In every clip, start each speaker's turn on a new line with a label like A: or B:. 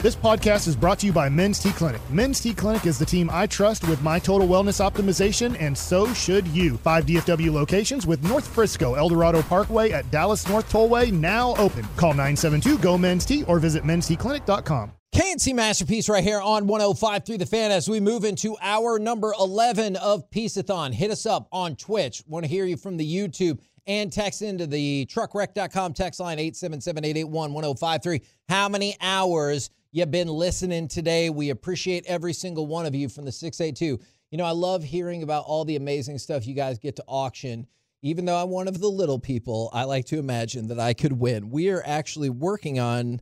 A: This podcast is brought to you by Men's T Clinic. Men's T Clinic is the team I trust with my total wellness optimization, and so should you. Five DFW locations with North Frisco, Eldorado Parkway at Dallas North Tollway now open. Call 972 GO Men's T or visit mensteclinic.com.
B: K&C Masterpiece right here on 105 through the fan as we move into hour number 11 of Piece-A-Thon. Hit us up on Twitch. Want to hear you from the YouTube and text into the truckwreck.com text line 877-881-1053. How many hours you been listening today? We appreciate every single one of you from the 682. You know, I love hearing about all the amazing stuff you guys get to auction. Even though I'm one of the little people, I like to imagine that I could win. We are actually working on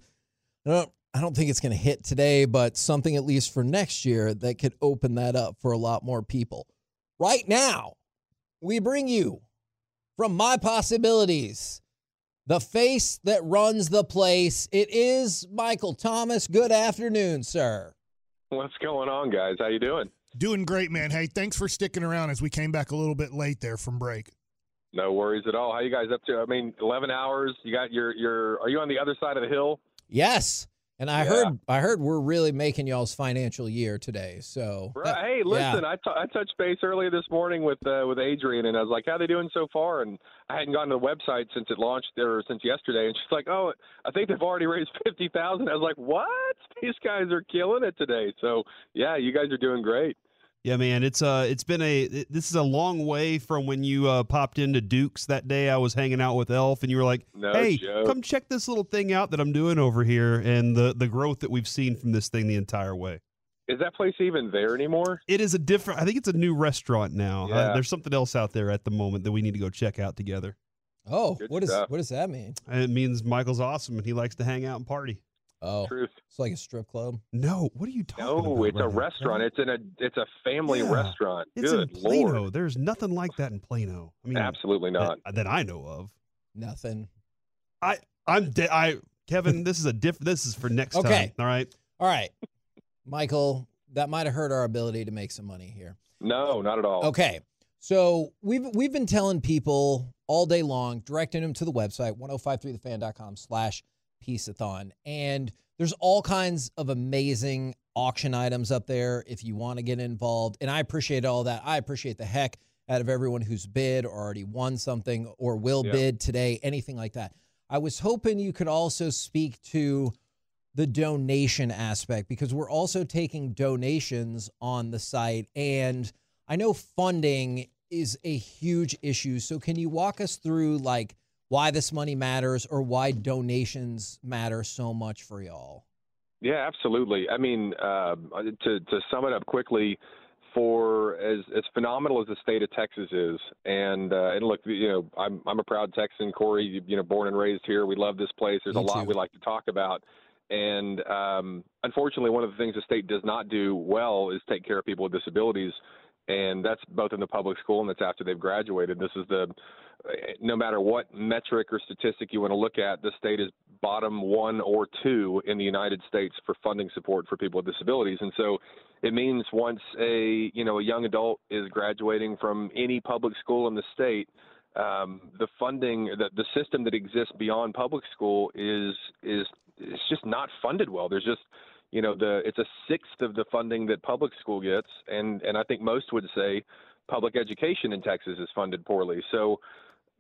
B: I don't, I don't think it's going to hit today, but something at least for next year that could open that up for a lot more people. Right now, we bring you from My Possibilities, the face that runs the place. It is Michael Thomas. Good afternoon, sir.
C: What's going on, guys? How you doing?
A: Doing great, man. Hey, thanks for sticking around as we came back a little bit late there from break.
C: No worries at all. How you guys up to? I mean, 11 hours. You got your your. Are you on the other side of the hill?
B: Yes. And I
C: Yeah.
B: heard I heard we're really making y'all's financial year today. So
C: Right.
B: that-
C: hey,
B: yeah.
C: listen, I, t- I touched base earlier this morning with uh, with Adrian, and I was like, "How they doing so far?" And I hadn't gone to the website since it launched there since yesterday, and she's like, "Oh, I think they've already raised fifty thousand. I was like, "What? These guys are killing it today." So yeah, you guys are doing great.
D: Yeah, man, it's uh, it's been a it- this is a long way from when you uh, popped into Duke's that day. I was hanging out with Elf, and you were like,
C: No
D: "Hey,
C: joke.
D: come check this little thing out that I'm doing over here," and the the growth that we've seen from this thing the entire way.
C: Is that place even there anymore?
D: It is a different. I think it's a new restaurant now. Uh, there's something else out there at the moment that we need to go check out together.
B: Oh,
C: Good
B: what is
C: stuff.
B: what does that mean?
D: It means Michael's awesome and he likes to hang out and party.
B: Oh,
C: Truth.
B: it's like a strip club.
D: No, what are you talking about?
C: No, it's a
D: now,
C: restaurant. It's in a it's a family
D: Yeah.
C: restaurant.
D: It's
C: Good
D: in Plano.
C: lord.
D: There's nothing like that in Plano. I mean,
C: Absolutely not.
D: that, that I know of.
B: Nothing.
D: I'm de- I Kevin. This is a diff. This is for next
B: Okay.
D: time. All right.
B: All right, Michael, that might have hurt our ability to make some money here.
C: No, not at all.
B: Okay, so we've we've been telling people all day long, directing them to the website 1053thefan.com slash peaceathon, and there's all kinds of amazing auction items up there if you want to get involved. And I appreciate all that. I appreciate the heck out of everyone who's bid or already won something or will
C: Yeah.
B: bid today, anything like that. I was hoping you could also speak to the donation aspect because we're also taking donations on the site and I know funding is a huge issue. So can you walk us through like why this money matters or why donations matter so much for y'all?
C: Yeah, absolutely. I mean, uh, to to sum it up quickly, for as as phenomenal as the state of Texas is, and uh, and look, you know, I'm I'm a proud Texan. Corey, you know, born and raised here. We love this place. There's
B: Me
C: a lot
B: too.
C: we like to talk about. And um, unfortunately, one of the things the state does not do well is take care of people with disabilities, and that's both in the public school and that's after they've graduated. This is the no matter what metric or statistic you want to look at, the state is bottom one or two in the United States for funding support for people with disabilities. And so it means once a you know a young adult is graduating from any public school in the state, um, the funding, the, the system that exists beyond public school is is it's just not funded well. There's just you know the it's a sixth of the funding that public school gets, and and I think most would say public education in Texas is funded poorly. So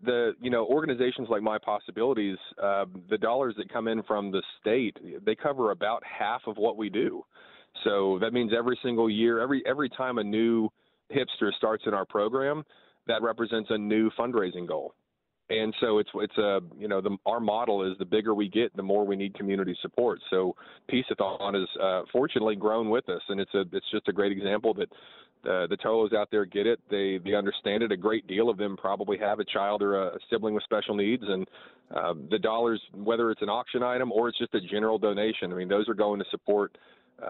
C: the you know organizations like My Possibilities, uh, the dollars that come in from the state, they cover about half of what we do. So that means every single year, every every time a new hipster starts in our program, that represents a new fundraising goal. And so it's it's a you know the, our model is the bigger we get, the more we need community support. So Piece-A-Thon has uh, fortunately grown with us, and it's a it's just a great example that uh, the Tolos out there get it. They they understand it. A great deal of them probably have a child or a, sibling with special needs, and uh, the dollars, whether it's an auction item or it's just a general donation, I mean those are going to support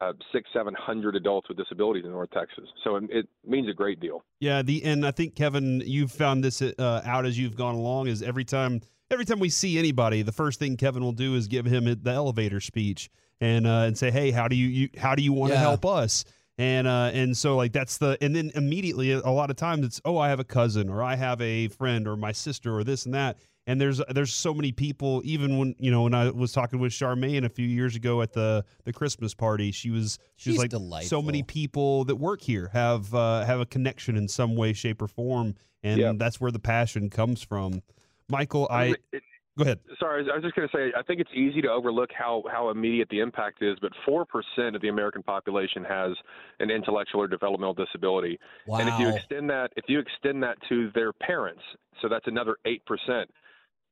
C: uh, six seven hundred adults with disabilities in North Texas. So it, it means a great deal.
D: Yeah, the and I think Kevin, you've found this uh, out as you've gone along. Is every time every time we see anybody, the first thing Kevin will do is give him the elevator speech. and uh, and say, hey, how do you, you how do you want to
B: Yeah.
D: help us? And uh, and so like that's the and then immediately a lot of times it's oh I have a cousin or I have a friend or my sister or this and that and there's there's so many people even when you know when I was talking with Charmaine a few years ago at the the Christmas party she was she
B: She's
D: was like
B: delightful.
D: so many people that work here have uh, have a connection in some way shape or form and
C: Yeah.
D: that's where the passion comes from. Michael, I
C: It-
D: go ahead.
C: Sorry, I was- just going to say, I think it's easy to overlook how, how immediate the impact is, but 4% of the American population has an intellectual or developmental disability.
B: Wow.
C: And if you extend that, if you extend that to their parents, so that's another 8%,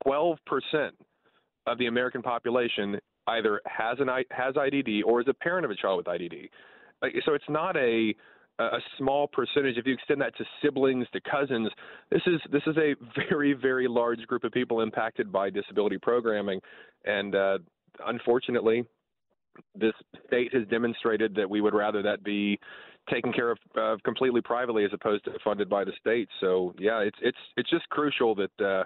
C: 12% of the American population either has an has IDD or is a parent of a child with IDD. So it's not a a small percentage. If you extend that to siblings, to cousins, this is this is a very very large group of people impacted by disability programming, and uh, unfortunately, this state has demonstrated that we would rather that be taken care of uh, completely privately as opposed to funded by the state. So yeah, it's it's it's just crucial that. Uh,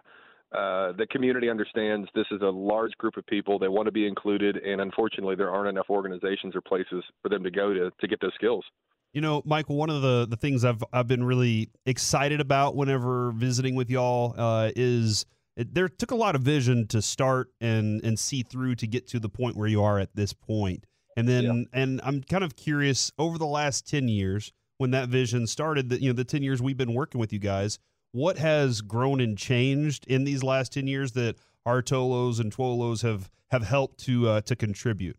C: uh, the community understands this is a large group of people. They want to be included, and unfortunately, there aren't enough organizations or places for them to go to to get those skills.
D: You know, Michael, one of the, the things I've I've been really excited about whenever visiting with y'all uh, is it, there took a lot of vision to start and and see through to get to the point where you are at this point. And then and I'm kind of curious over the last 10 years when that vision started that you know the 10 years we've been working with you guys, what has grown and changed in these last 10 years that our Tolos and Twolos have have helped to uh, to contribute?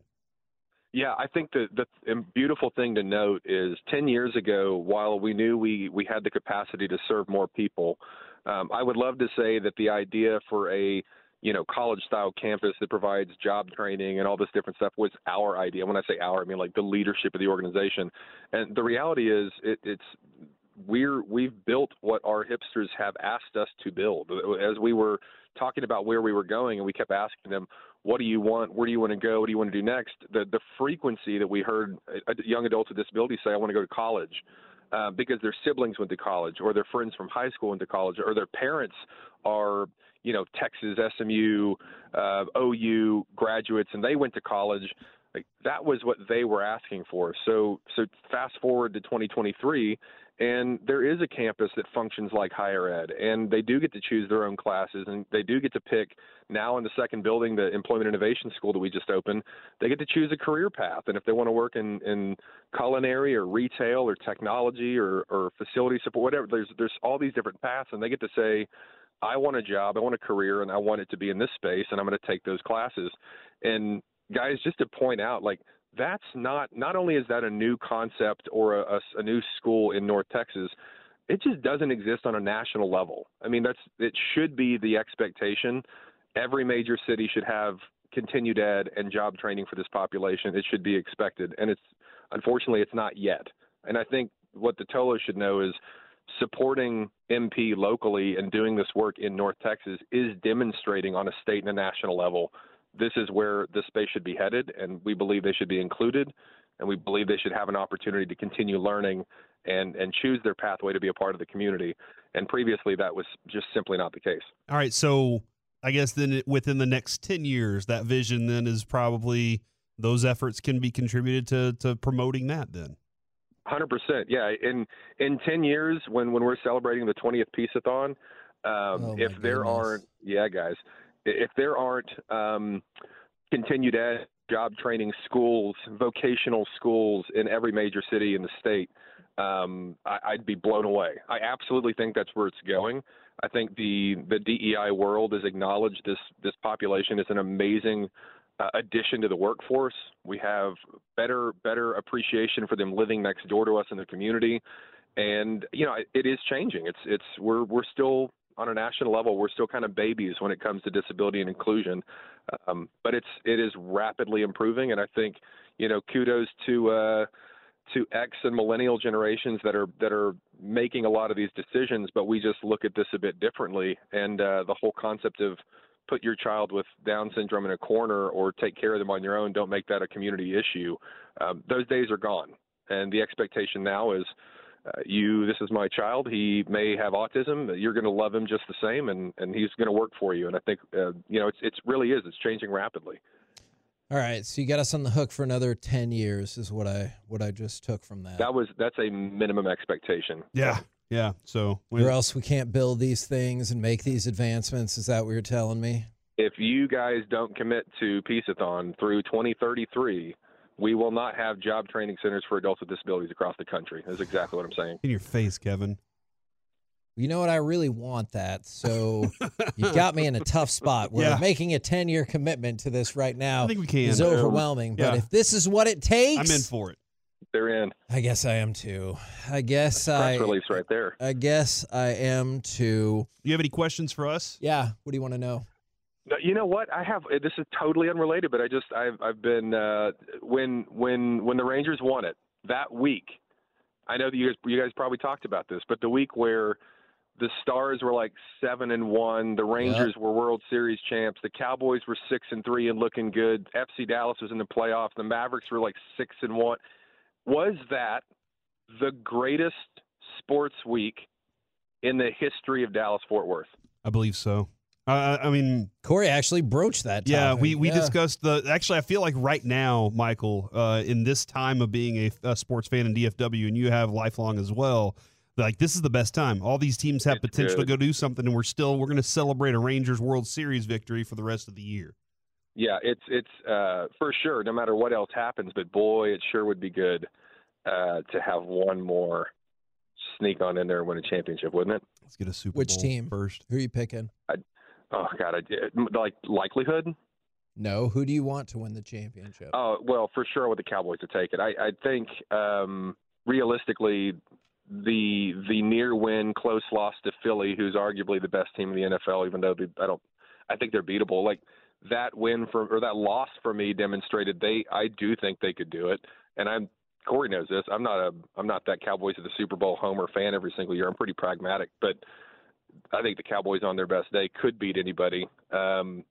C: Yeah, I think the the beautiful thing to note is 10 years ago, while we knew we we had the capacity to serve more people, um, I would love to say that the idea for a you know college style campus that provides job training and all this different stuff was our idea. When I say our, I mean like the leadership of the organization. And the reality is, it, it's we're we've built what our hipsters have asked us to build. As we were talking about where we were going, and we kept asking them, "What do you want? Where do you want to go? What do you want to do next?" The the frequency that we heard young adults with disabilities say, "I want to go to college." Uh, because their siblings went to college, or their friends from high school went to college, or their parents are, you know, Texas, SMU, uh, OU graduates, and they went to college. Like that was what they were asking for. So, so fast forward to 2023, and there is a campus that functions like higher ed, and they do get to choose their own classes, and they do get to pick. Now in the second building, the Employment Innovation School that we just opened, they get to choose a career path, and if they want to work in in culinary or retail or technology or or facility support, whatever, there's there's all these different paths, and they get to say. I want a job, I want a career, and I want it to be in this space, and I'm going to take those classes. And guys, just to point out, like that's not not only is that a new concept or a, a, a new school in North Texas, it just doesn't exist on a national level. I mean, that's it should be the expectation. Every major city should have continued ed and job training for this population. It should be expected, and it's unfortunately it's not yet. And I think what the Tolo should know is supporting MP locally and doing this work in North Texas is demonstrating on a state and a national level this is where this space should be headed, and we believe they should be included, and we believe they should have an opportunity to continue learning and and choose their pathway to be a part of the community. And previously, that was just simply not the case.
D: All right, so I guess then within the next 10 years that vision then is probably those efforts can be contributed to to promoting that then.
C: Hundred percent, yeah. In in ten years, when when we're celebrating the twentieth Piece-A-Thon, um,
B: Oh,
C: if there
B: goodness.
C: aren't, yeah, guys, i- if there aren't um, continued ed, job training schools, vocational schools in every major city in the state, um, I, I'd be blown away. I absolutely think that's where it's going. I think the the DEI world has acknowledged this this population is an amazing uh, addition to the workforce. We have better better appreciation for them living next door to us in the community, and you know it is changing. It's it's we're we're still on a national level we're still kind of babies when it comes to disability and inclusion, um, but it's it is rapidly improving, and I think you know kudos to. Uh, to X and millennial generations that are that are making a lot of these decisions, but we just look at this a bit differently. And uh, the whole concept of put your child with Down syndrome in a corner or take care of them on your own, don't make that a community issue. Um, those days are gone, and the expectation now is. Uh, you, this is my child. He may have autism. You're going to love him just the same, and, and he's going to work for you. And I think, uh, you know, it's it's really is. It's changing rapidly.
B: All right, so you got us on the hook for another ten years, is what I what I just took from that.
C: That was that's a minimum expectation.
D: Yeah, yeah. So we-
B: or else we can't build these things and make these advancements. Is that what you're telling me?
C: If you guys don't commit to Piece-A-Thon through 2033, we will not have job training centers for adults with disabilities across the country. That's exactly what I'm saying.
D: in your face, Kevin.
B: You know what? I really want that. So you got me in a tough spot where
D: Yeah.
B: making a 10 year commitment to this right now
D: I think we can.
B: is overwhelming. But if this is what it takes,
D: I'm in for it.
C: They're in.
B: I guess I am too. I guess
C: Press
B: I.
C: release right there.
B: I guess I am too.
D: Do you have any questions for us?
B: Yeah. What do you want to know?
C: You know what? I have. This is totally unrelated, but I just I've I've been uh, when when when the Rangers won it that week. I know that you guys you guys probably talked about this, but the week where the Stars were like seven and one, the Rangers were World Series champs, the Cowboys were six and three and looking good. FC Dallas was in the playoffs. The Mavericks were like six and one. Was that the greatest sports week in the history of Dallas Fort Worth?
D: I believe so. Uh, I mean,
B: Corey actually broached that.
D: yeah, we, we
B: Yeah.
D: discussed the. Actually, I feel like right now, Michael, uh, in this time of being a, a sports fan in DFW, and you have lifelong as well. Like this is the best time. All these teams have
C: It's
D: potential to go do something, and we're still we're going to celebrate a Rangers World Series victory for the rest of the year.
C: Yeah, it's it's uh, for sure. No matter what else happens, but boy, it sure would be good uh, to have one more sneak on in there and win a championship, wouldn't it?
D: Let's get a Super
B: Which
D: Bowl
B: team?
D: first.
B: Who are you picking?
C: Oh God, I, like likelihood.
B: No. Who do you want to win the championship?
C: Oh well, for sure with the Cowboys to take it. I, I think um, realistically, the the near win, close loss to Philly, who's arguably the best team in the NFL, even though they, I don't, I think they're beatable. Like that win for or that loss for me demonstrated they, I do think they could do it, and I'm. Corey knows this. I'm not a I'm not that Cowboys of the Super Bowl homer fan every single year. I'm pretty pragmatic, but I think the Cowboys on their best day could beat anybody. Um,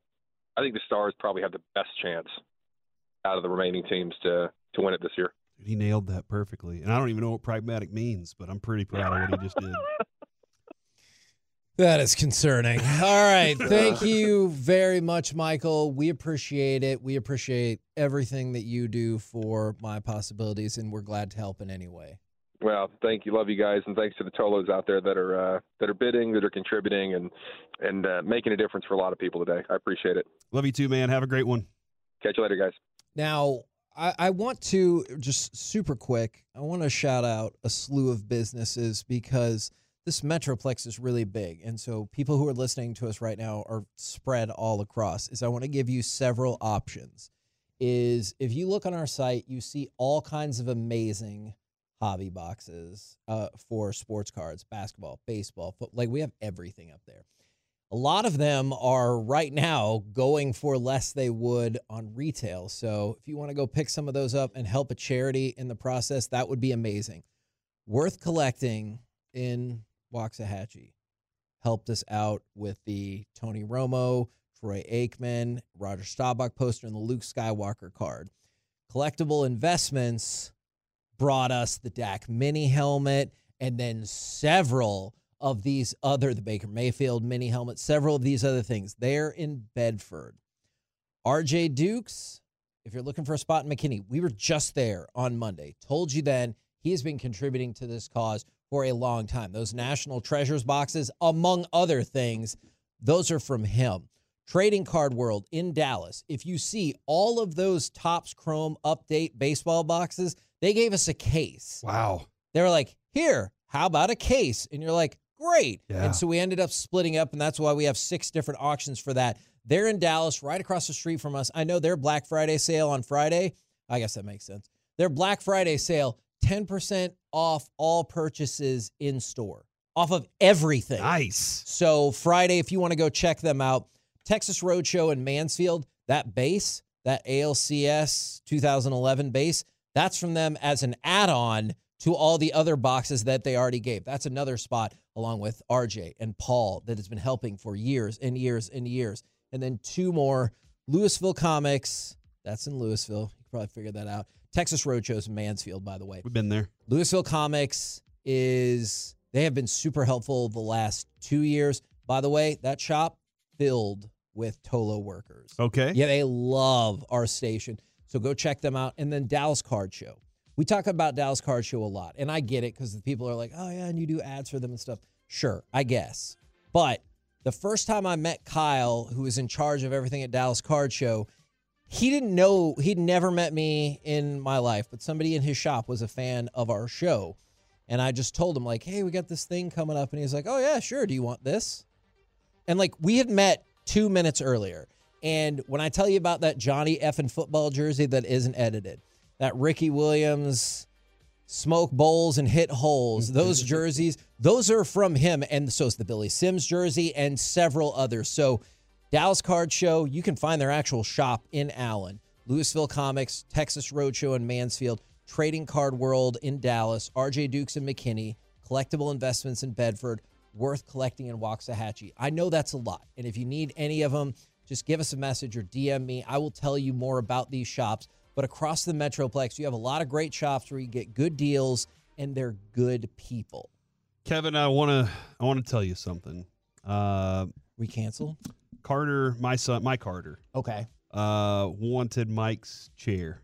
C: I think the Stars probably have the best chance out of the remaining teams to to win it this year.
D: He nailed that perfectly, and I don't even know what pragmatic means, but I'm pretty proud of what he just did.
B: That is concerning. All right. Thank you very much, Michael. We appreciate it. We appreciate everything that you do for my possibilities, and we're glad to help in any way.
C: Well, thank you, love you guys, and thanks to the Tolos out there that are uh, that are bidding, that are contributing, and and uh, making a difference for a lot of people today. I appreciate it.
D: Love you too, man. Have a great one.
C: Catch you later, guys.
B: Now, I, I want to just super quick, I want to shout out a slew of businesses because this Metroplex is really big. And so people who are listening to us right now are spread all across. Is I want to give you several options. Is if you look on our site, you see all kinds of amazing hobby boxes uh, for sports cards, basketball, baseball, foot, like we have everything up there. A lot of them are right now going for less they would on retail. So if you want to go pick some of those up and help a charity in the process, that would be amazing. Worth collecting in Waxahachie helped us out with the Tony Romo, Troy Aikman, Roger Staubach poster, and the Luke Skywalker card. Collectible investments brought us the Dak mini helmet and then several of these other, the Baker Mayfield mini helmet, several of these other things. They're in Bedford. RJ Dukes, if you're looking for a spot in McKinney, we were just there on Monday. Told you then he has been contributing to this cause for a long time. Those National Treasures boxes, among other things, those are from him. Trading Card World in Dallas. If you see all of those Topps Chrome update baseball boxes, they gave us a case.
D: Wow.
B: They were like, here, how about a case? And you're like, great.
D: Yeah.
B: And so we ended up splitting up, and that's why we have six different auctions for that. They're in Dallas, right across the street from us. I know their Black Friday sale on Friday. I guess that makes sense. Their Black Friday sale, 10% off all purchases in store, off of everything.
D: Nice.
B: So Friday, if you want to go check them out, Texas Roadshow in Mansfield, that base, that ALCS 2011 base, that's from them as an add-on to all the other boxes that they already gave. That's another spot along with RJ and Paul that has been helping for years and years and years. And then two more, Lewisville Comics, that's in Lewisville. You can probably figure that out. Texas Roadshows in Mansfield, by the way.
D: We've been there.
B: Lewisville Comics is they have been super helpful the last two years. By the way, that shop filled with Tolo workers.
D: Okay.
B: Yeah, they love our station. So go check them out. And then Dallas Card Show. We talk about Dallas Card Show a lot. And I get it because the people are like, oh, yeah, and you do ads for them and stuff. Sure, I guess. But the first time I met Kyle, who was in charge of everything at Dallas Card Show, he didn't know, he'd never met me in my life, but somebody in his shop was a fan of our show. And I just told him, like, hey, we got this thing coming up. And he's like, oh, yeah, sure. Do you want this? And like, we had met two minutes earlier. And when I tell you about that Johnny effing football jersey that isn't edited, that Ricky Williams smoke bowls and hit holes, those jerseys, those are from him. And so is the Billy Sims jersey and several others. So, Dallas Card Show, you can find their actual shop in Allen, Lewisville Comics, Texas Roadshow in Mansfield, Trading Card World in Dallas, RJ Dukes in McKinney, Collectible Investments in Bedford, Worth Collecting in Waxahachie. I know that's a lot. And if you need any of them, just give us a message or DM me. I will tell you more about these shops. But across the Metroplex, you have a lot of great shops where you get good deals and they're good people.
D: Kevin, I want to I want to tell you something. Uh,
B: We cancel?
D: Carter, my son, my Carter,
B: Okay.
D: uh, wanted Mike's chair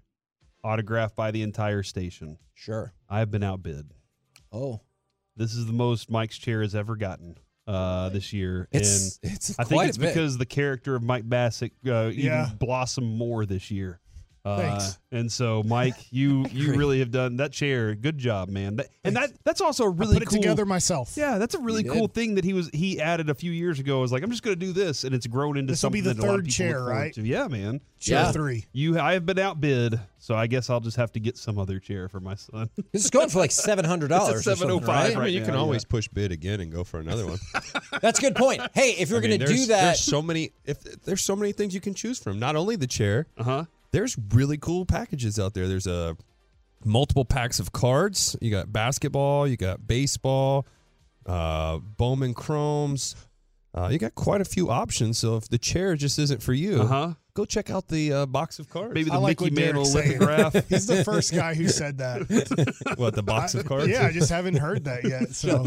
D: autographed by the entire station.
B: Sure.
D: I've been outbid.
B: Oh,
D: This is the most Mike's chair has ever gotten uh, this year,
B: it's it's
D: and I
B: quite
D: think it's because the character of Mike Bassett uh, even
A: Yeah.
D: blossomed more this year. Uh,
A: Thanks.
D: And so, Mike, you you really have done that chair. Good job, man. That, and that that's also a
A: I
D: really
A: put it
D: cool.
A: together myself.
D: Yeah, that's a really
B: You
D: cool
B: did.
D: thing that he was he added a few years ago. Was like, I'm just going to do this, and it's grown into
A: This will be the
D: that a lot of
A: third chair, right?
D: to. Yeah, man.
A: Chair
B: Yeah.
A: three.
D: You, I have been outbid, so I guess I'll just have to get some other chair for my son.
B: this is going for like seven hundred dollars.
D: 705
B: right?
E: I mean, you
D: now,
E: can
D: yeah.
E: always push bid again and go for another one.
B: That's a good point. Hey, if you're
E: I mean,
B: going to do that,
E: there's so many. If there's so many things you can choose from, not only the chair,
D: Uh huh.
E: There's really cool packages out there. There's a multiple packs of cards. You got basketball. You got baseball. Uh, Bowman Chromes. Uh, you got quite a few options. So if the chair just isn't for you,
D: Uh huh.
E: Go check out the uh, box of cards.
D: Maybe the
A: I like
D: Mickey
A: what Derek's
D: Mantle lithograph.
A: He's the first guy who said that.
E: what the box of cards?
A: yeah, I just haven't heard that yet. So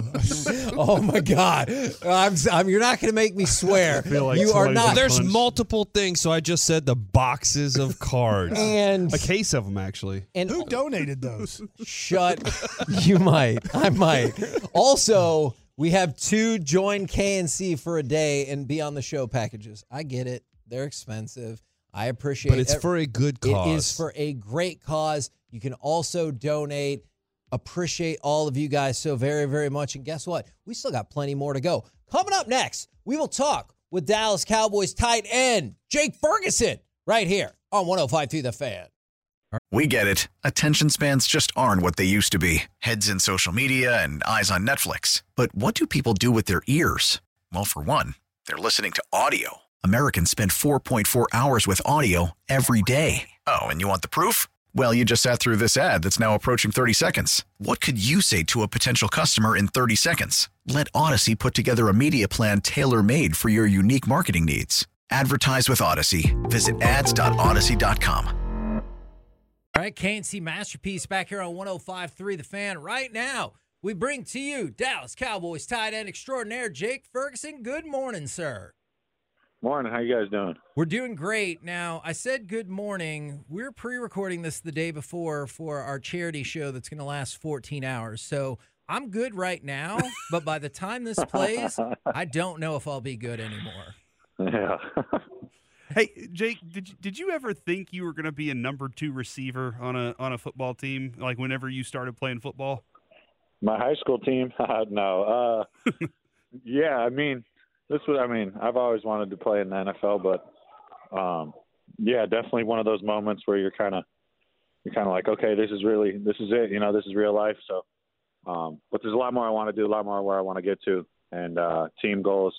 B: oh my God, I'm, I'm you're not going to make me swear.
D: feel like
B: you are not.
E: There's
D: Punch.
E: multiple things, so I just said the boxes of cards.
B: and
D: a case of them, actually.
B: and
A: who donated those?
B: Shut. you might. I might. Also, we have two join K&C for a day and be on the show packages. I get it. They're expensive. I appreciate it.
E: but it's
B: ev-
E: for a good cause.
B: It is for a great cause. You can also donate. Appreciate all of you guys so very, very much. And guess what? We still got plenty more to go. Coming up next, we will talk with Dallas Cowboys tight end Jake Ferguson right here on 105 The Fan.
F: We get it. Attention spans just aren't what they used to be heads in social media and eyes on Netflix. But what do people do with their ears? Well, for one, they're listening to audio. Americans spend 4.4 hours with audio every day. Oh, and you want the proof? Well, you just sat through this ad that's now approaching 30 seconds. What could you say to a potential customer in 30 seconds? Let Audacy put together a media plan tailor made for your unique marketing needs. Advertise with Audacy. Visit ads.audacy.com.
B: All right, K&C Masterpiece back here on 105.3 The Fan. Right now, we bring to you Dallas Cowboys tight end extraordinaire Jake Ferguson. Good morning, sir.
G: Morning. How you guys doing?
B: We're doing great. Now, I said good morning. We're pre recording this the day before for our charity show that's going to last 14 hours. So I'm good right now, but by the time this plays, I don't know if I'll be good anymore.
G: Yeah.
D: Hey, Jake, did you, did you ever think you were going to be a number two receiver on a on a football team? Like whenever you started playing football?
G: My high school team? no. Uh, yeah, I mean, this was. I mean, I've always wanted to play in the NFL, but um, yeah, definitely one of those moments where you're kind of you're kind of like, okay, this is really this is it. You know, this is real life. So, um, but there's a lot more I want to do, a lot more where I want to get to, and uh, team goals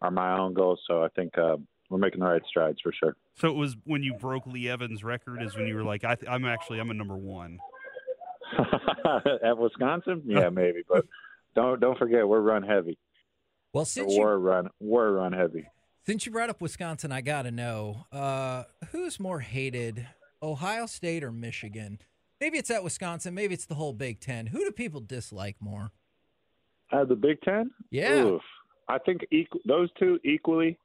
G: are my own goals. So I think uh, we're making the right strides for sure.
D: So it was when you broke Lee Evans' record, is when you were like, I th- I'm actually I'm a number one.
G: At Wisconsin, yeah, maybe, but don't don't forget we're run heavy.
B: Well, since you,
G: We're run we're run heavy.
B: since you brought up Wisconsin, I got to know uh, who's more hated, Ohio State or Michigan? Maybe it's at Wisconsin. Maybe it's the whole Big Ten. Who do people dislike more?
G: Uh, the Big Ten,
B: Yeah.
G: Oof. I think equal, those two equally.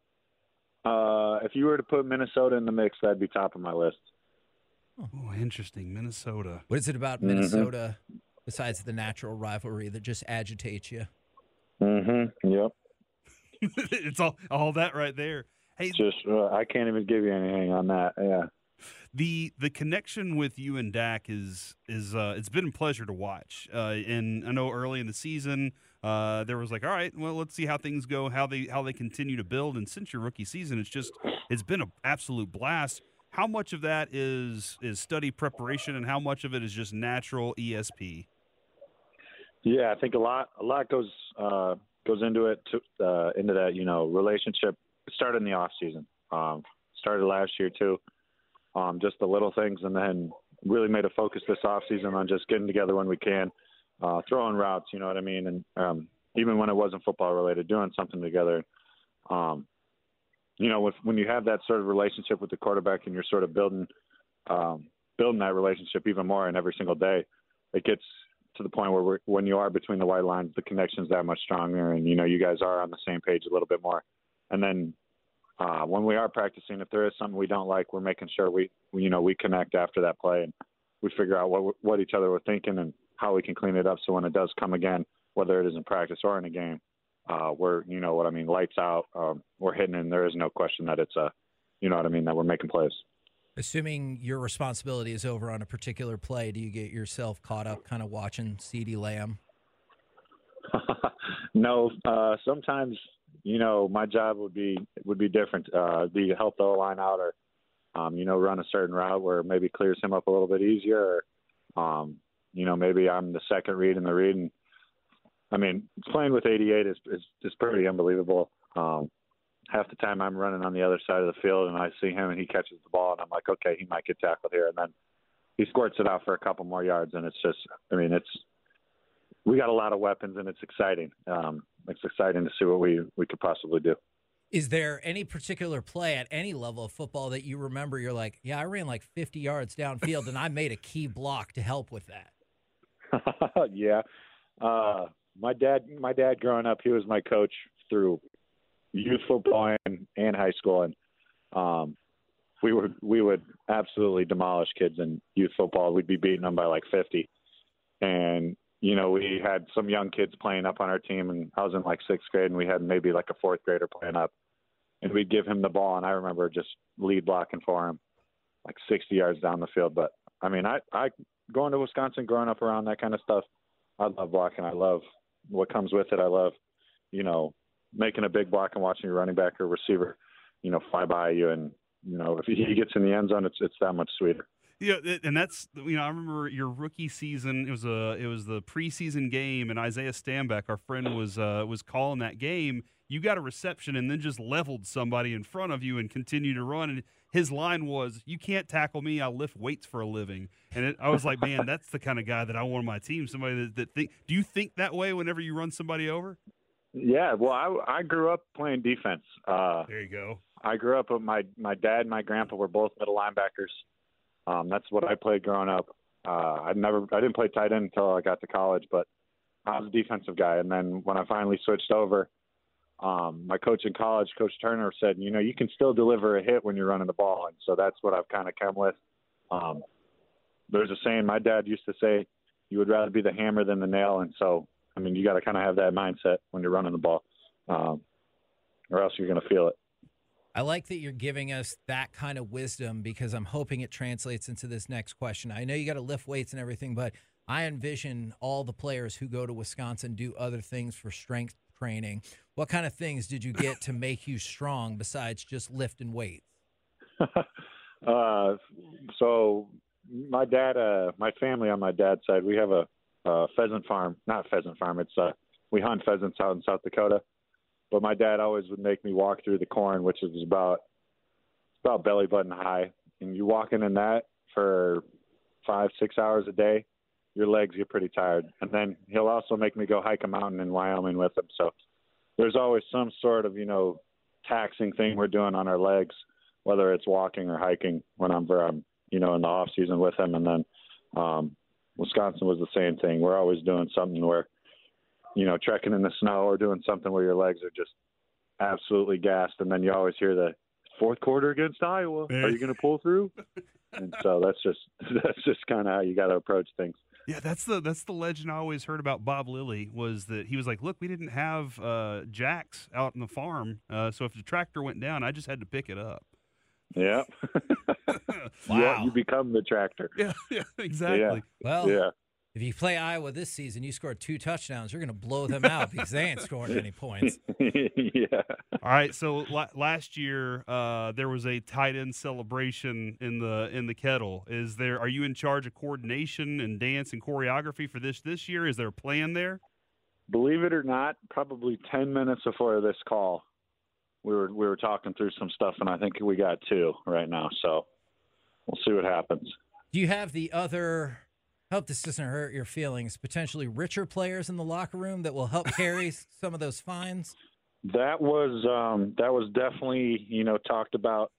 G: Uh, if you were to put Minnesota in the mix, that'd be top of my list.
D: Oh, interesting. Minnesota.
B: What is it about
G: Mhm.
B: Minnesota besides the natural rivalry that just agitates you?
G: Mm-hmm. Yep.
D: it's all all that right there. Hey,
G: Just uh, I can't even give you anything on that. Yeah.
D: the the connection with you and Dak is is uh, it's been a pleasure to watch. Uh, and I know early in the season uh, there was like, all right, well, let's see how things go, how they how they continue to build. And since your rookie season, it's just it's been an absolute blast. How much of that is is study preparation, and how much of it is just natural ESP?
G: Yeah, I think a lot a lot goes uh, goes into it to, uh, into that you know relationship. It started in the off season. Um, started last year too. Um, just the little things, and then really made a focus this off season on just getting together when we can, uh, throwing routes. You know what I mean? And um, even when it wasn't football related, doing something together. Um, you know, with, when you have that sort of relationship with the quarterback, and you're sort of building um, building that relationship even more, and every single day, it gets to the point where when you are between the white lines, the connection's that much stronger, and you know you guys are on the same page a little bit more. And then uh, when we are practicing, if there is something we don't like, we're making sure we, we you know we connect after that play and we figure out what what each other were thinking and how we can clean it up. So when it does come again, whether it is in practice or in a game, uh, we're you know what I mean, lights out. Um, we're hitting, and there is no question that it's a, you know what I mean, that we're making plays.
B: Assuming your responsibility is over on a particular play, do you get yourself caught up kind of watching CeeDee Lamb?
G: no, uh, sometimes you know my job would be would be different. Uh, be to help the line out, or um, you know run a certain route where maybe clears him up a little bit easier. Or, um, you know maybe I'm the second read in the read. And, I mean, playing with 88 is is, is pretty unbelievable. Um, half the time I'm running on the other side of the field and I see him and he catches the ball and I'm like, okay, he might get tackled here, and then he squirts it out for a couple more yards, and it's just, I mean, it's we got a lot of weapons and it's exciting. Um, it's exciting to see what we we could possibly do.
B: Is there any particular play at any level of football that you remember you're like, yeah, I ran like 50 yards downfield and I made a key block to help with that?
G: yeah. Uh, my dad, my dad growing up, he was my coach through youth football and, and high school. And, um, we would, we would absolutely demolish kids in youth football. We'd be beating them by like 50. And, you know, we had some young kids playing up on our team and I was in like sixth grade and we had maybe like a fourth grader playing up and we'd give him the ball. And I remember just lead blocking for him like 60 yards down the field. But I mean, I, I going to Wisconsin, growing up around that kind of stuff, I love blocking. I love what comes with it. I love, you know, making a big block and watching your running back or receiver, you know, fly by you. And, you know, if he gets in the end zone, it's, it's that much sweeter.
D: Yeah, and that's you know I remember your rookie season. It was a it was the preseason game, and Isaiah Stanback, our friend, was uh, was calling that game. You got a reception, and then just leveled somebody in front of you and continued to run. And his line was, "You can't tackle me. I lift weights for a living." And it, I was like, "Man, that's the kind of guy that I want on my team. Somebody that, that think. Do you think that way whenever you run somebody over?"
G: Yeah, well, I, I grew up playing defense. Uh,
D: There you go.
G: I grew up with my my dad and my grandpa were both middle linebackers. Um, that's what I played growing up. Uh, I never I didn't play tight end until I got to college, but I was a defensive guy. And then when I finally switched over, um, my coach in college, Coach Turner, said, you know, you can still deliver a hit when you're running the ball, and so that's what I've kind of come with. Um, there's a saying my dad used to say, you would rather be the hammer than the nail, and so I mean, you got to kind of have that mindset when you're running the ball, um, or else you're going to feel it.
B: I like that you're giving us that kind of wisdom because I'm hoping it translates into this next question. I know you got to lift weights and everything, but I envision all the players who go to Wisconsin do other things for strength training. What kind of things did you get to make you strong besides just lifting weights?
G: uh, so my dad, uh, my family on my dad's side, we have a, a pheasant farm, not pheasant farm. It's uh, we hunt pheasants out in South Dakota. But my dad always would make me walk through the corn, which is about about belly button high, and you walking in that for five, six hours a day, your legs get pretty tired. And then he'll also make me go hike a mountain in Wyoming with him. So there's always some sort of you know taxing thing we're doing on our legs, whether it's walking or hiking when I'm you know in the off season with him. And then um, Wisconsin was the same thing. We're always doing something where you know, trekking in the snow or doing something where your legs are just absolutely gassed. And then you always hear the fourth quarter against Iowa. Are you going to pull through? and so that's just that's just kind of how you got to approach things.
D: Yeah, that's the that's the legend I always heard about Bob Lilly was that he was like, look, we didn't have uh, jacks out in the farm, uh, so if the tractor went down, I just had to pick it up.
G: Yeah. yeah, you become the tractor.
D: Yeah, yeah, exactly.
G: Yeah.
B: Well,
G: Yeah.
B: if you play Iowa this season, you score two touchdowns, you're going to blow them out because they ain't scoring any points.
G: yeah.
D: All right, so la- last year uh, there was a tight end celebration in the in the kettle. Is there? Are you in charge of coordination and dance and choreography for this this year? Is there a plan there?
G: Believe it or not, probably ten minutes before this call, we were we were talking through some stuff, and I think we got two right now. So we'll see what happens.
B: Do you have the other? Hope this doesn't hurt your feelings. Potentially richer players in the locker room that will help carry some of those fines.
G: That was um, that was definitely you know talked about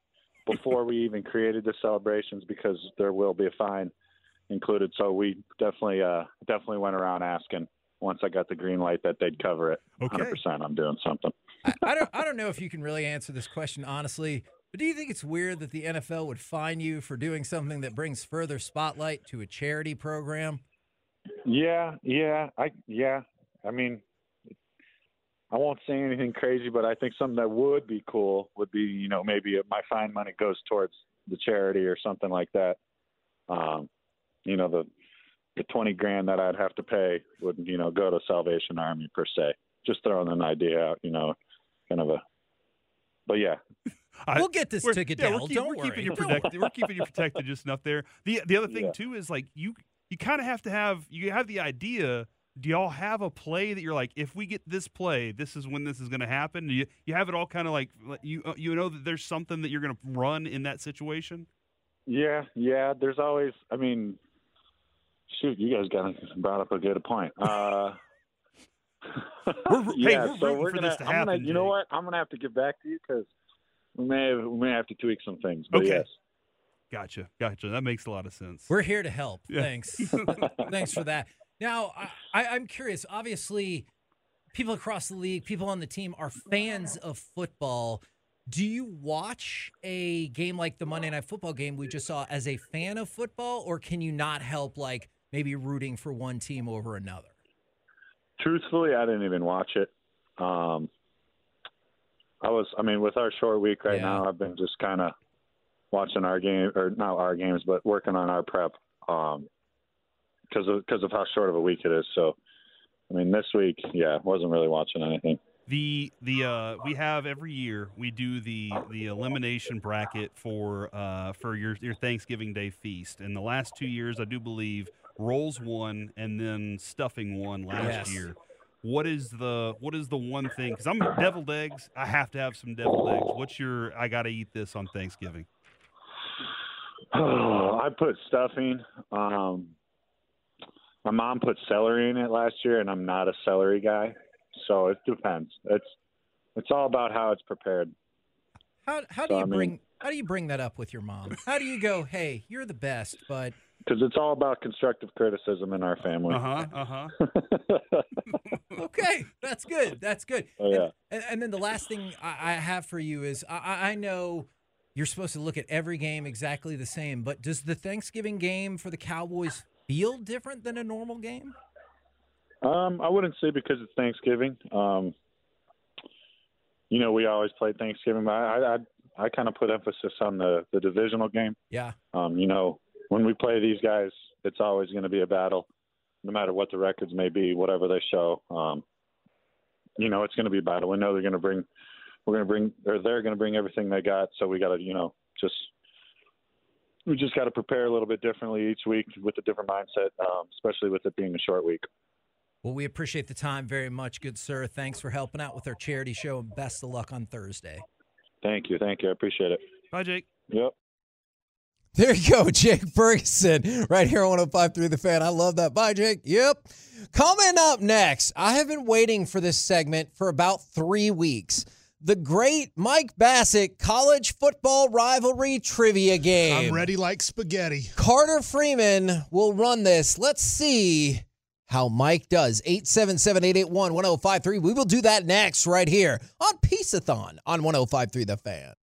G: before we even created the celebrations because there will be a fine included. So we definitely uh, definitely went around asking once I got the green light that they'd cover it.
D: Okay.
G: 100%. I'm doing something.
B: I, I don't. I don't know if you can really answer this question honestly, but do you think it's weird that the NFL would fine you for doing something that brings further spotlight to a charity program?
G: Yeah, yeah, I yeah. I mean, I won't say anything crazy, but I think something that would be cool would be you know maybe my fine money goes towards the charity or something like that. Um, you know the the twenty grand that I'd have to pay would you know go to Salvation Army per se. Just throwing an idea out, you know, kind of a. But yeah,
D: I-
B: We'll get this
D: we're-
B: to
D: yeah, we're, keep-
B: Don't
D: we're
B: worry.
D: keeping you protected. We're keeping you protected just enough there. The the other thing
G: Yeah.
D: too is like you you kind of have to have you have the idea. Do y'all have a play that you're like, if we get this play, this is when this is going to happen? Do you you have it all kind of like you uh, you know that there's something that you're going to run in that situation?
G: yeah, yeah. There's always. I mean, shoot, you guys got brought up a good point. Uh,
D: We're- hey, we're
G: so
D: rooting
G: we're
D: for
G: gonna.
D: this to
G: I'm gonna.
D: happen,
G: You know what? I'm gonna have to get back to you because we may have, we may have to tweak some things. But
D: Okay.
G: yes.
D: Gotcha, gotcha. That makes a lot of sense.
B: We're here to help.
D: Yeah.
B: Thanks. Thanks for that. Now, I, I, I'm curious. Obviously, people across the league, people on the team are fans of football. Do you watch a game like the Monday Night Football game we just saw as a fan of football, or can you not help, like maybe rooting for one team over another?
G: Truthfully, I didn't even watch it. Um, I was. I mean, with our short week right
B: Yeah.
G: now, I've been just kind of watching our game, or not our games, but working on our prep. Um, because of because of how short of a week it is. So, I mean, this week, yeah, wasn't really watching anything.
D: The the uh we have every year we do the the elimination bracket for uh for your your Thanksgiving Day feast. And the last two years I do believe rolls one and then stuffing one last
B: Yes.
D: year. What is the what is the one thing cuz I'm deviled eggs, I have to have some deviled eggs. What's your I got to eat this on Thanksgiving?
G: I put stuffing. Um, my mom put celery in it last year, and I'm not a celery guy, so it depends. It's it's all about how it's prepared.
B: How how do
G: So,
B: you
G: I mean-
B: bring how do you bring that up with your mom? How do you go, hey, you're the best, but
G: Because it's all about constructive criticism in our family.
D: Uh-huh. Uh-huh.
B: okay, that's good. That's good.
G: Oh, yeah.
B: And, and, then the last thing I, have for you is I- I, I know you're supposed to look at every game exactly the same, but does the Thanksgiving game for the Cowboys feel different than a normal game?
G: Um, I wouldn't say because it's Thanksgiving. Um, you know, we always play Thanksgiving, but I I, I kind of put emphasis on the the divisional game.
B: Yeah.
G: Um, you know, when we play these guys, it's always going to be a battle, no matter what the records may be, whatever they show. Um, you know, it's going to be a battle. We know they're going to bring, we're going to bring, or they're going to bring everything they got. So we got to, you know, just we just got to prepare a little bit differently each week with a different mindset, um, especially with it being a short week.
B: Well, we appreciate the time very much, good sir. Thanks for helping out with our charity show, and best of luck on Thursday.
G: Thank you, thank you, I appreciate it.
D: Bye, Jake.
G: Yep.
B: There you go, Jake Ferguson, right here on 105.3 The Fan. I love that. Bye, Jake. Yep. Coming up next, I have been waiting for this segment for about three weeks. The great Mike Bassett college football rivalry trivia game.
A: I'm ready like spaghetti.
B: Carter Freeman will run this. Let's see how Mike does. 877-881-1053. We will do that next right here on Piece-A-Thon on 1053 The Fan.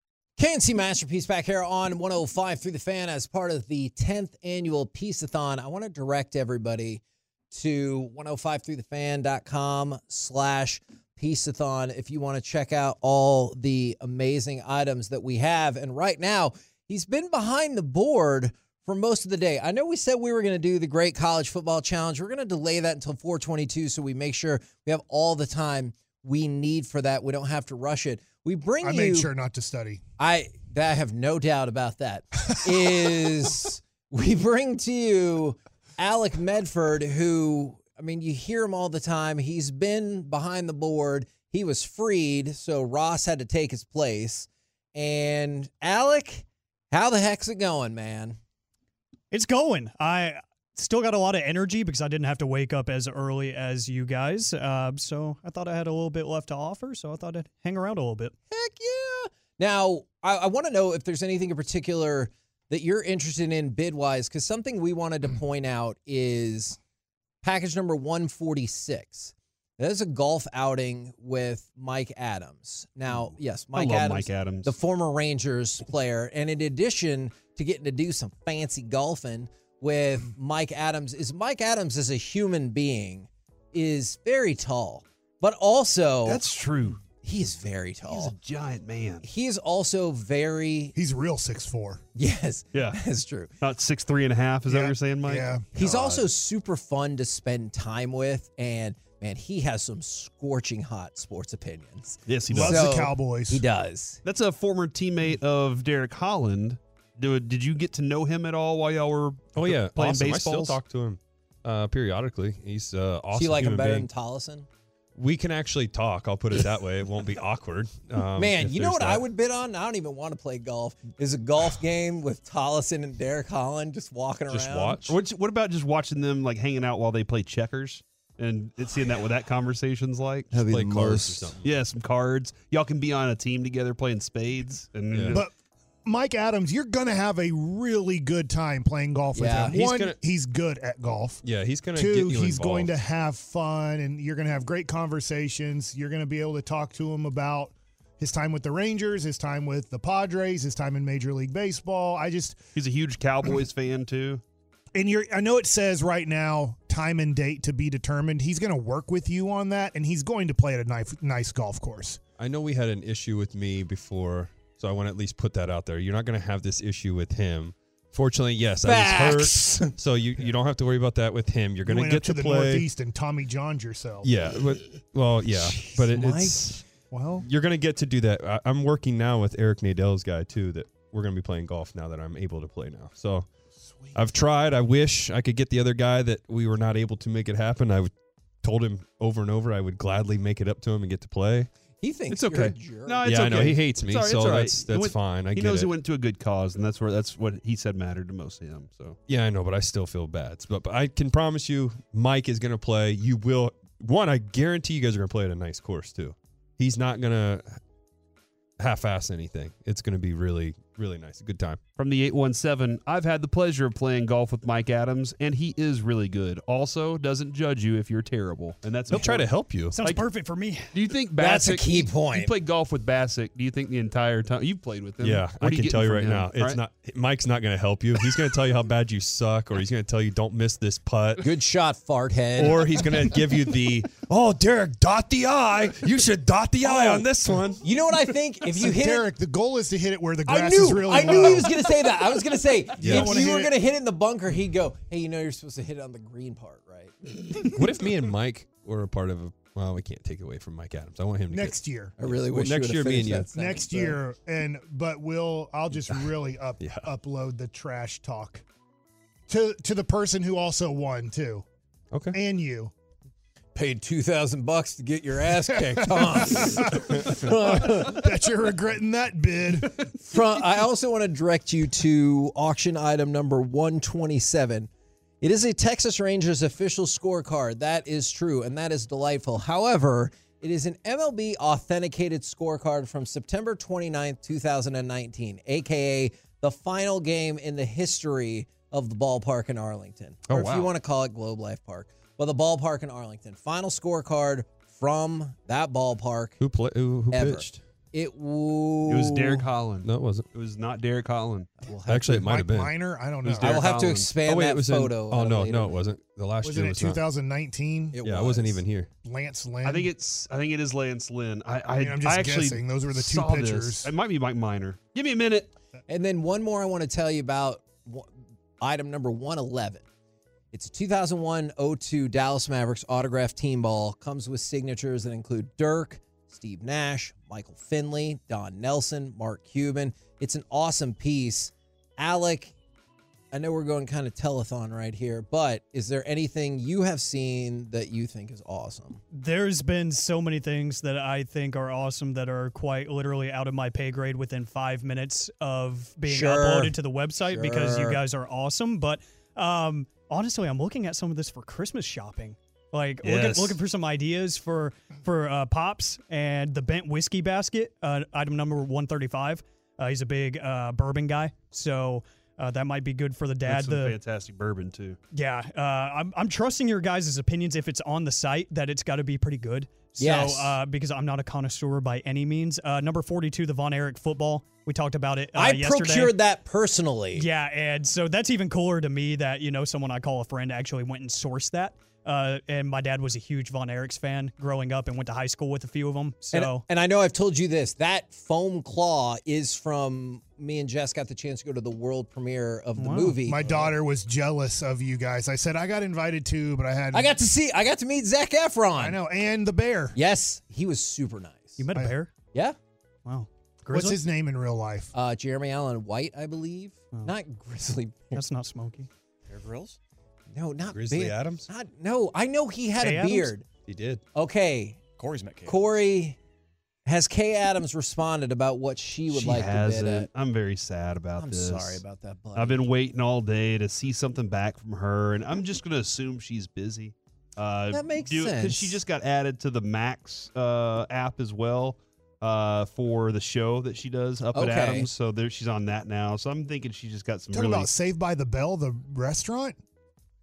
B: K&C Masterpiece back here on 105 through the fan as part of the 10th annual Piece-A-Thon. I want to direct everybody to 105throughthefan.com slash Peaceathon if you want to check out all the amazing items that we have. And right now, he's been behind the board for most of the day. I know we said we were going to do the Great College Football Challenge. We're going to delay that until 422 so we make sure we have all the time we need for that. We don't have to rush it. We bring
A: I
B: you
A: made sure not to study.
B: I I have no doubt about that. Is we bring to you Alec Medford, who I mean, you hear him all the time. He's been behind the board. He was freed, so Ross had to take his place. And Alec, how the heck's it going, man?
H: It's going. I still got a lot of energy because I didn't have to wake up as early as you guys. Uh, so I thought I had a little bit left to offer. So I thought I'd hang around a little bit.
B: Heck yeah. Now, I, I want to know if there's anything in particular that you're interested in bid wise, because something we wanted to point out is package number 146. That is a golf outing with Mike Adams. Now, yes, Mike Adams,
D: Mike Adams.
B: the former Rangers player, and in addition to getting to do some fancy golfing with mm-hmm. Mike Adams, is Mike Adams as a human being is very tall, but also
D: That's true.
B: he is very tall.
D: He's a giant man.
B: He is also very
A: He's real six four.
B: yes,
D: Yeah.
B: that's true.
D: Not six three and a half. Is that what you're saying, Mike?
A: Yeah.
B: He's also super fun to spend time with, and man, he has some scorching hot sports opinions.
D: Yes, he does.
A: Loves the Cowboys.
B: He does.
D: That's a former teammate of Derek Holland. Did, did you get to know him at all while y'all were
E: Oh yeah,
D: playing
E: awesome. I still talk to him uh, periodically. He's uh, awesome.
B: Do you like him better
E: being.
B: than Tollison?
E: we can actually talk. I'll put it that way. It won't be awkward. Um,
B: Man, you know
E: there's
B: what I would bid on? I don't even want to play golf. Is a golf game with Tollison and Derek Holland just walking around?
E: just
B: around.
E: watch.
D: What, what about just watching them like hanging out while they play checkers and it's seeing that what that conversation's like?
B: That'd
E: play cards or something.
D: Yeah, some cards. Y'all can be on a team together playing spades and
E: Yeah.
A: But Mike Adams, you're gonna have a really good time playing golf with
B: Yeah.
A: him.
E: He's
A: One,
E: gonna-
A: he's good at golf.
E: Yeah, he's gonna
A: Two,
E: get you
A: he's going to have fun and you're going to have great conversations. You're going to be able to talk to him about his time with the Rangers, his time with the Padres, his time in Major League Baseball. I just
D: he's a huge Cowboys fan too.
A: and you're I know it says right now time and date to be determined. He's going to work with you on that and he's going to play at a nice nice golf course.
E: I know we had an issue with me before, so I want to at least put that out there. You're not going to have this issue with him. Fortunately, yes, I was hurt, so you, you don't have to worry about that with him. You're
A: You
E: going to get
A: to, the
E: play.
A: Northeast and Tommy John's yourself.
E: Yeah, but well, yeah, but it, it's
A: Well,
E: you're going to get to do that. I, I'm working now with Eric Nadel's guy too. That we're going to be playing golf now that I'm able to play now. So I've tried. I wish I could get the other guy that we were not able to make it happen. I would, told him over and over I would gladly make it up to him and get to play.
B: He thinks
D: It's
B: you're a
D: okay.
B: jerk.
D: No, it's
E: yeah, I know he hates me,
D: It's all right,
E: so
D: it's all right.
E: that's that's
D: went-
E: fine. I
D: he
E: get
D: knows
E: it.
D: it went to a good cause, and that's where that's what he said mattered to most of him. So
E: Yeah, I know, but I still feel bad. But, but I can promise you, Mike is going to play. You will. One, I guarantee you guys are going to play at a nice course too. He's not going to half-ass anything. It's going to be really, really nice. A good time.
D: From the 817, I've had the pleasure of playing golf with Mike Adams, and he is really good. Also, doesn't judge you if you're terrible. And that's
E: He'll try to help you.
H: Sounds
D: Like-
H: perfect for me.
D: Do you think Bacsik,
B: That's a key point.
D: You played golf with Bacsik. Do you think the entire time you've played with him?
E: Yeah, I can tell you right
D: him?
E: now, it's
D: Right?
E: not. Mike's not going to help you. He's going to tell you how bad you suck, or he's going to tell you don't miss this putt.
B: Good shot, fart head.
E: Or he's going to give you the, oh, Derek, dot the I. You should dot the I on oh. this one.
B: you know what I think? If you hit it
A: Derek, the goal is to hit it where the
B: I
A: grass
B: knew.
A: is really
B: I knew
A: low.
B: he was going to say that. I was going to say
E: Yeah.
B: if you were
A: it-
B: going to hit it in the bunker, he'd go, "Hey, you know you're supposed to hit it on the green part, right?"
E: What if me and Mike were a part of a, well, we can't take it away from Mike Adams. I want him to get-
A: next year.
B: I really
E: Well,
B: wish
E: next
B: you
E: year, me and you.
B: that sentence
A: next
B: there.
A: year and but we'll I'll just really up
E: Yeah.
A: upload the trash talk to to the person who also won too
E: Okay.
A: and you
B: Paid two thousand bucks to get your ass kicked, huh?
A: bet you're regretting that bid
B: From, I also want to direct you to auction item number 127. It is a Texas Rangers official scorecard. That is true, and that is delightful. However, it is an MLB authenticated scorecard from September 29th, 2019, aka the final game in the history of the ballpark in Arlington.
E: Oh,
B: or if you want to call it Globe Life Park. But the ballpark in Arlington. Final scorecard from that ballpark.
E: Who play? Who, who
B: Ever.
E: pitched?
B: It, w-
D: It was Derek Holland.
E: No, it wasn't.
D: It was not Derek Holland.
B: We'll have
E: Actually, it might
A: Mike
E: have been.
A: Minor? I don't know.
B: I will
D: Derek
B: have to expand
E: oh wait,
B: that
E: it was
B: photo.
E: in. Oh
B: at
E: no,
B: later
E: no, it wasn't. The last
A: Was
E: year
A: it
E: was not.
A: 2019?
B: It
E: Yeah, I wasn't even here.
A: Lance Lynn.
D: I think it's. I think it is Lance Lynn. I. I,
A: I mean, I'm just
D: I actually
A: guessing. Those were the two
D: saw this.
A: pitchers.
D: It might be Mike Minor. Give me a minute.
B: And then one more I want to tell you about item number 111. It's a 2001-02 Dallas Mavericks autographed team ball. Comes with signatures that include Dirk, Steve Nash, Michael Finley, Don Nelson, Mark Cuban. It's an awesome piece. Alec, I know we're going kind of telethon right here, but is there anything you have seen that you think is awesome?
H: There's been so many things that I think are awesome that are quite literally out of my pay grade within five minutes of being
B: Sure.
H: uploaded to the website because you guys are awesome. But um, honestly, I'm looking at some of this for Christmas shopping. Like looking,
D: Yes.
H: looking for some ideas for for uh, pops and the bent whiskey basket, uh, item number 135. Uh, he's a big uh, bourbon guy, so uh, that might be good for the dad.
D: That's
H: The
D: fantastic bourbon too.
H: yeah, uh, I'm I'm trusting your guys' opinions if it's on the site that it's got to be pretty good. So,
B: Yes.
H: uh, because I'm not a connoisseur by any means. Uh, number 42, the Von Erich football. We talked about it uh,
B: I
H: yesterday.
B: procured that personally.
H: Yeah, and so that's even cooler to me that you know someone I call a friend actually went and sourced that. Uh, and my dad was a huge Von Erichs fan growing up and went to high school with a few of them. So
B: And, and I know I've told you this. That foam claw is from me and Jess got the chance to go to the world premiere of the
H: Wow.
B: movie.
A: My daughter was jealous of you guys. I said I got invited too, but I had.
B: I got to see. I got to meet Zac Efron.
A: I know, and the bear.
B: Yes, he was super nice.
H: you met a
A: I-
H: bear?
B: Yeah.
H: Wow.
A: What's his name in real life?
B: Uh, Jeremy Allen White, I believe.
H: Oh.
B: Not Grizzly. Bear.
H: That's not Smokey.
I: Bear Grylls?
B: No, not
E: Grizzly
B: Bear.
E: Adams?
B: Not, no, I know he had
H: Kay
B: a
H: Adams?
B: beard.
E: He did.
B: Okay,
I: Corey's met Kate.
B: Corey. Has Kay Adams responded about what she would
D: she
B: like to bid
D: hasn't.
B: at?
D: I'm very sad about this.
B: I'm sorry about that, buddy.
D: I've been waiting all day to see something back from her, and I'm just going to assume she's busy. Uh,
B: That makes
D: Because
B: sense.
D: Because she just got added to the Max uh, app as well uh, for the show that she does up
B: Okay.
D: at Adams. So there, she's on that now. So I'm thinking she just got some
A: Talking
D: really
A: about Saved by the Bell, the restaurant.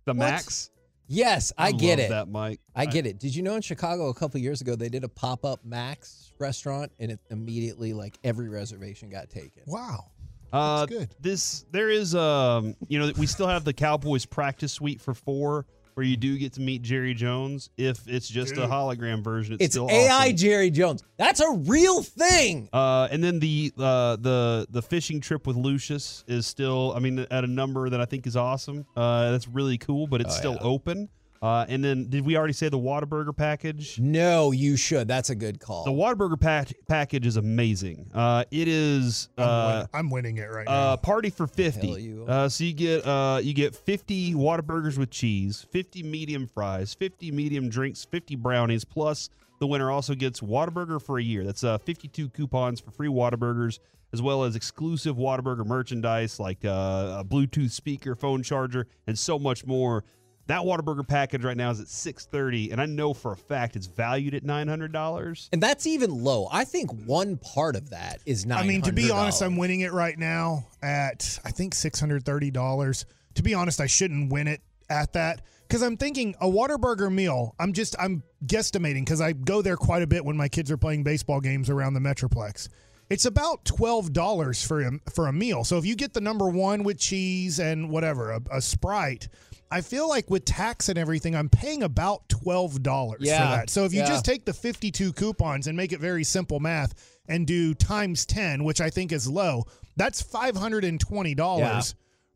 D: The
B: What?
D: Max.
B: Yes, I, get
D: love
B: it.
D: That Mike.
B: I get it. Did you know in Chicago a couple years ago they did a pop up Max restaurant and it immediately like every reservation got taken.
A: Wow.
D: Uh,
A: That's good.
D: This there is um you know we still have the Cowboys practice suite for four where you do get to meet Jerry Jones if it's just a hologram version. It's,
B: It's
D: still
B: AI
D: awesome.
B: Jerry Jones. That's a real thing.
D: Uh, and then the uh, the the fishing trip with Lucius is still, I mean, at a number that I think is awesome. Uh, that's really cool, but it's
B: Oh,
D: still
B: yeah.
D: open. Uh, and then did we already say the Whataburger package?
B: No, you should. That's a good call.
D: The Whataburger pack- package is amazing. Uh, it is
A: I'm,
D: uh,
A: winning. I'm winning it right
D: uh,
A: now.
D: party for fifty.
B: You.
D: Uh, so you get uh, you get fifty Whataburgers with cheese, fifty medium fries, fifty medium drinks, fifty brownies. Plus, the winner also gets Whataburger for a year. That's uh, fifty-two coupons for free Whataburgers, as well as exclusive Whataburger merchandise like uh, a Bluetooth speaker, phone charger, and so much more. That Whataburger package right now is at six thirty, and I know for a fact it's valued at nine hundred dollars.
B: and that's even low. I think one part of that is not.
A: I mean, to be honest, I'm winning it right now at I think six hundred thirty dollars. To be honest, I shouldn't win it at that because I'm thinking a Whataburger meal. I'm just I'm guesstimating because I go there quite a bit when my kids are playing baseball games around the Metroplex. It's about twelve dollars for a for a meal. So if you get the number one with cheese and whatever a, a Sprite, I feel like with tax and everything, I'm paying about twelve dollars
B: Yeah,
A: for that. So if you
B: yeah.
A: just take the 52 coupons and make it very simple math and do times 10, which I think is low, that's $520
B: Yeah.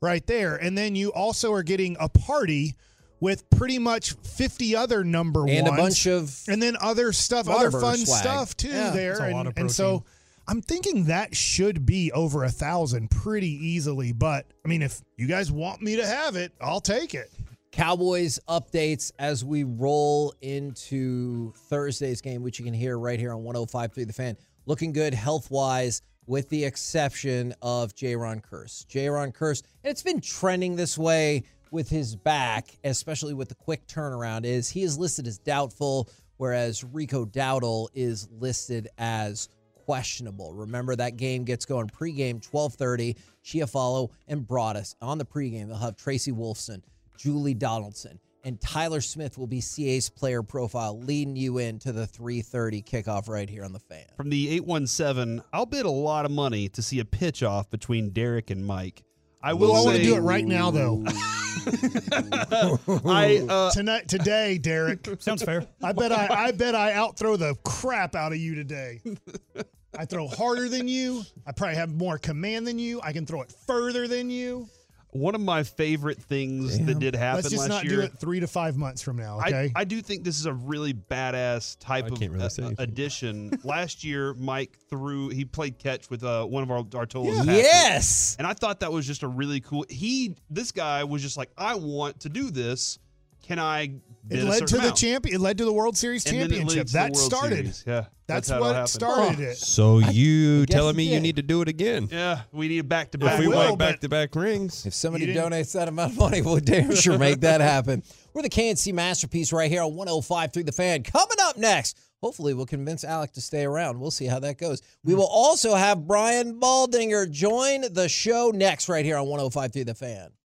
A: right there. And then you also are getting a party with pretty much 50 other number one.
B: and
A: ones.
B: a bunch of
A: and then other stuff, other fun
B: swag.
A: stuff too
B: Yeah,
A: there.
H: it's a
A: and,
H: lot of
A: and so
H: protein.
A: I'm thinking that should be over a thousand pretty easily. But I mean, if you guys want me to have it, I'll take it.
B: Cowboys updates as we roll into Thursday's game, which you can hear right here on 105.3 The Fan. Looking good health wise, with the exception of Jaron Curse. Jaron Curse, and it's been trending this way with his back, especially with the quick turnaround, is he is listed as doubtful, whereas Rico Dowdle is listed as questionable. Remember that game gets going pregame 12:30. Chiafalo and Broadus on the pregame. They'll have Tracy Wolfson, Julie Donaldson, and Tyler Smith will be CA's player profile, leading you into the 3:30 kickoff right here on the fan.
D: From the 817, I'll bid a lot of money to see a pitch off between Derek and Mike. I will
A: Well, I want to do it right now, though.
D: I uh,
A: Tonight, today, Derek.
H: Sounds fair.
A: I bet I, I bet I outthrow the crap out of you today. I throw harder than you. I probably have more command than you. I can throw it further than you.
D: One of my favorite things that did happen
A: Let's just
D: last
A: not
D: year.
A: do it three to five months from now. Okay.
D: I, I do think this is a really badass type
E: I
D: of
E: can't really
D: uh,
E: say anything.
D: addition. Last year, Mike threw he played catch with uh, one of our Artolas.
B: Yes.
D: and I thought that was just a really cool. He this guy was just like, I want to do this. Can I?
A: it
D: bid a
A: led to
D: certain
A: the
D: amount?"
A: champion. It led to the World Series
D: And
A: championship.
D: leads to the
A: That started.
D: Series. Yeah,
A: That's,
D: how it
A: what
D: happened.
A: started oh. it.
E: So you
B: guess
E: telling me you need to do it again?
D: Yeah, we need a back to
E: If
D: back.
E: we
A: will,
E: want back to back rings,
B: If somebody donates that amount of money, we'll damn sure make that happen. We're the K&C masterpiece right here on 105 through the fan. Coming up next, hopefully we'll convince Alec to stay around. We'll see how that goes. We will also have Brian Baldinger join the show next right here on 105 through the fan.